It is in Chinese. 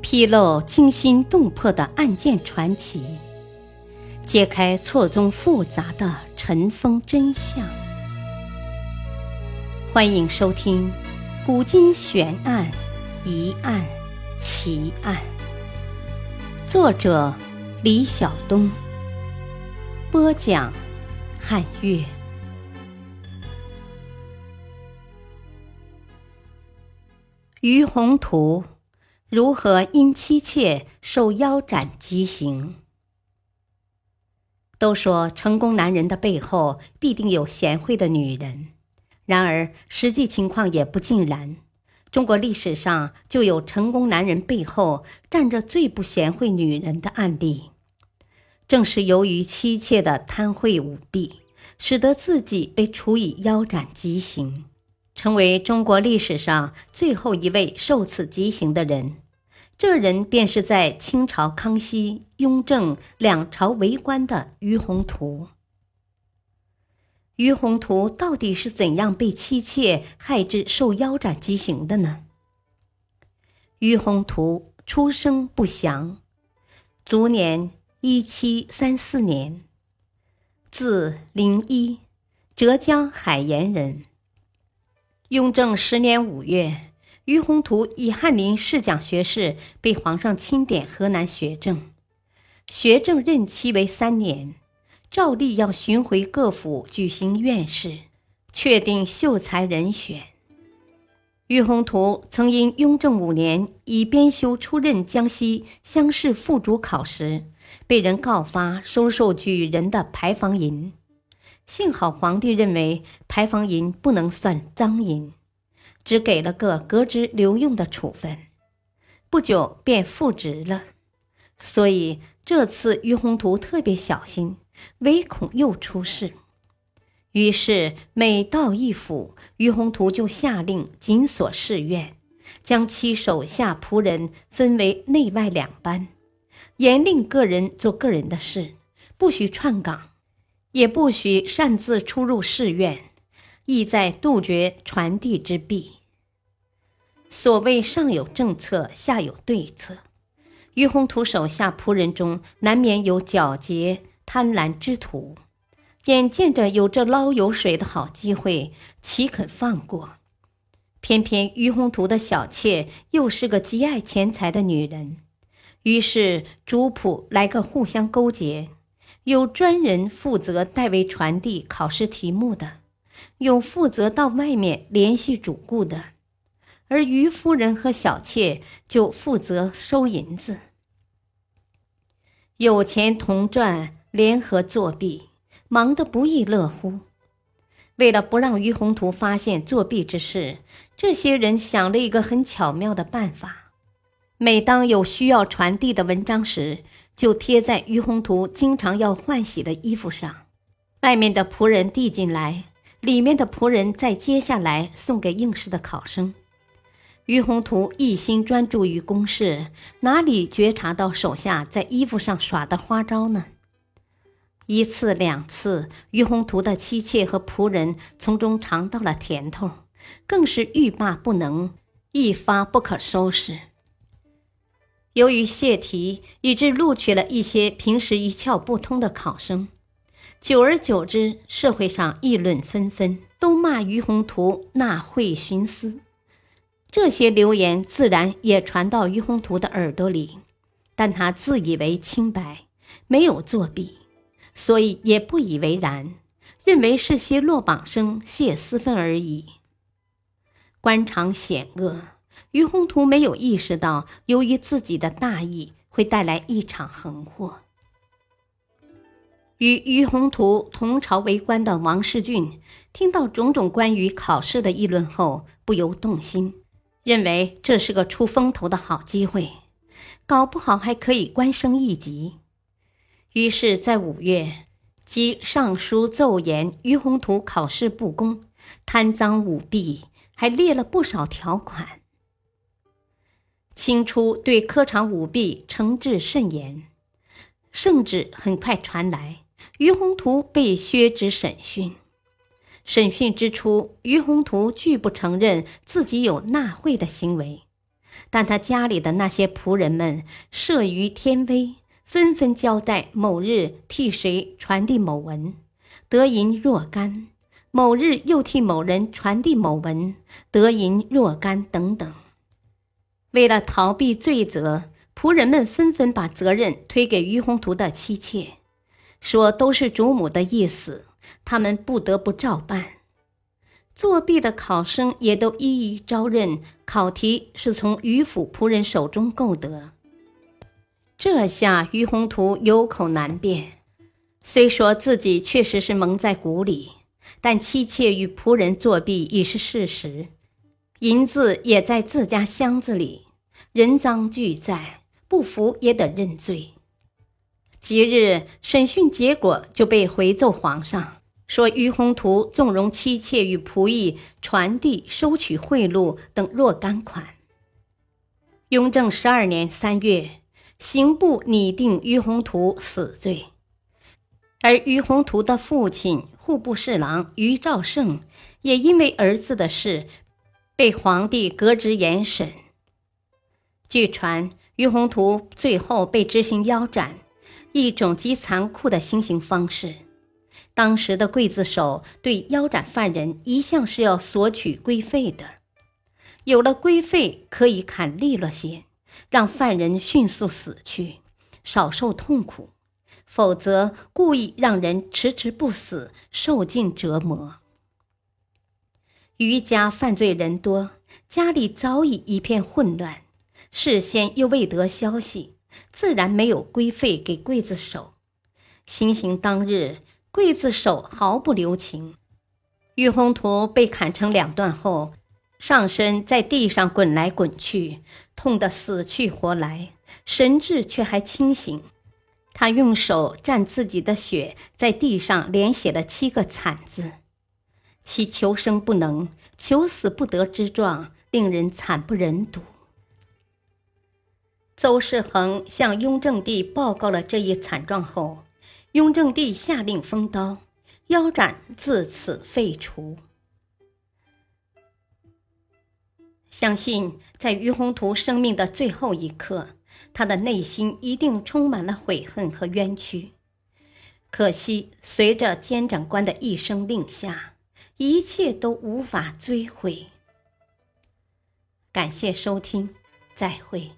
披露惊心动魄的案件传奇，揭开错综复杂的尘封真相。欢迎收听《古今悬案、疑案、奇案》，作者李晓东，播讲汉月。于宏图如何因妻妾受腰斩极刑？都说成功男人的背后必定有贤惠的女人，然而实际情况也不尽然。中国历史上就有成功男人背后站着最不贤惠女人的案例。正是由于妻妾的贪贿舞弊，使得自己被处以腰斩极刑。成为中国历史上最后一位受此极刑的人，这人便是在清朝康熙、雍正两朝为官的于宏图。于宏图到底是怎样被妻妾害至受腰斩极刑的呢？于宏图出生不详，卒年一七三四年，字灵一，浙江海盐人。雍正十年五月，于宏图以翰林侍讲学士被皇上钦点河南学政，学政任期为三年，照例要巡回各府举行院试，确定秀才人选。于宏图曾因雍正五年以编修出任江西乡试副主考时，被人告发收受举人的牌坊银。幸好皇帝认为牌坊银不能算赃银，只给了个革职留用的处分，不久便复职了。所以这次于宏图特别小心，唯恐又出事。于是每到一府，于宏图就下令紧锁寺院，将其手下仆人分为内外两班，严令个人做个人的事，不许串岗。也不许擅自出入寺院，意在杜绝传递之弊。所谓上有政策，下有对策。于宏图手下仆人中，难免有狡黠贪婪之徒，眼见着有这捞油水的好机会，岂肯放过？偏偏于宏图的小妾又是个极爱钱财的女人，于是主仆来个互相勾结。有专人负责代为传递考试题目的，有负责到外面联系主顾的，而于夫人和小妾就负责收银子。有钱同赚，联合作弊，忙得不亦乐乎。为了不让于宏图发现作弊之事，这些人想了一个很巧妙的办法：每当有需要传递的文章时，就贴在于宏图经常要换洗的衣服上，外面的仆人递进来，里面的仆人再接下来送给应试的考生。于宏图一心专注于公事，哪里觉察到手下在衣服上耍的花招呢？一次两次，于宏图的妻妾和仆人从中尝到了甜头，更是欲罢不能，一发不可收拾。由于泄题，以致录取了一些平时一窍不通的考生。久而久之，社会上议论纷纷，都骂于宏图纳贿徇私。这些流言自然也传到于宏图的耳朵里，但他自以为清白，没有作弊，所以也不以为然，认为是些落榜生泄私愤而已。官场险恶。于宏图没有意识到，由于自己的大意，会带来一场横祸。与于宏图同朝为官的王世俊，听到种种关于考试的议论后，不由动心，认为这是个出风头的好机会，搞不好还可以官升一级。于是，在五月，即上书奏言于宏图考试不公、贪赃舞弊，还列了不少条款。清初对科场舞弊惩治甚严，圣旨很快传来，于宏图被削职审讯。审讯之初，于宏图拒不承认自己有纳贿的行为，但他家里的那些仆人们慑于天威，纷纷交代某日替谁传递某文，得银若干；某日又替某人传递某文，得银若干等等。为了逃避罪责，仆人们纷纷把责任推给于洪图的妻妾，说都是主母的意思，他们不得不照办。作弊的考生也都一一招认，考题是从于府仆人手中购得。这下于宏图有口难辩，虽说自己确实是蒙在鼓里，但妻妾与仆人作弊已是事实，银子也在自家箱子里，人赃俱在，不服也得认罪。即日审讯结果就被回奏皇上。说于宏图纵容妻妾与仆役传递、收取贿赂等若干款。雍正十二年三月，刑部拟定于宏图死罪，而于宏图的父亲户部侍郎于兆盛也因为儿子的事被皇帝革职严审。据传，于宏图最后被执行腰斩，一种极残酷的行刑方式。当时的刽子手对腰斩犯人一向是要索取规费的，有了规费可以砍利落些，让犯人迅速死去，少受痛苦；否则故意让人迟迟不死，受尽折磨。余家犯罪人多，家里早已一片混乱，事先又未得消息，自然没有规费给刽子手。行刑当日。刽子手毫不留情，玉宏图被砍成两段后，上身在地上滚来滚去，痛得死去活来，神志却还清醒。他用手蘸自己的血，在地上连写了七个惨字，其求生不能、求死不得之状，令人惨不忍睹。邹世恒向雍正帝报告了这一惨状后。雍正帝下令封刀，腰斩自此废除。相信在于宏图生命的最后一刻，他的内心一定充满了悔恨和冤屈。可惜，随着监长官的一声令下，一切都无法追回。感谢收听，再会。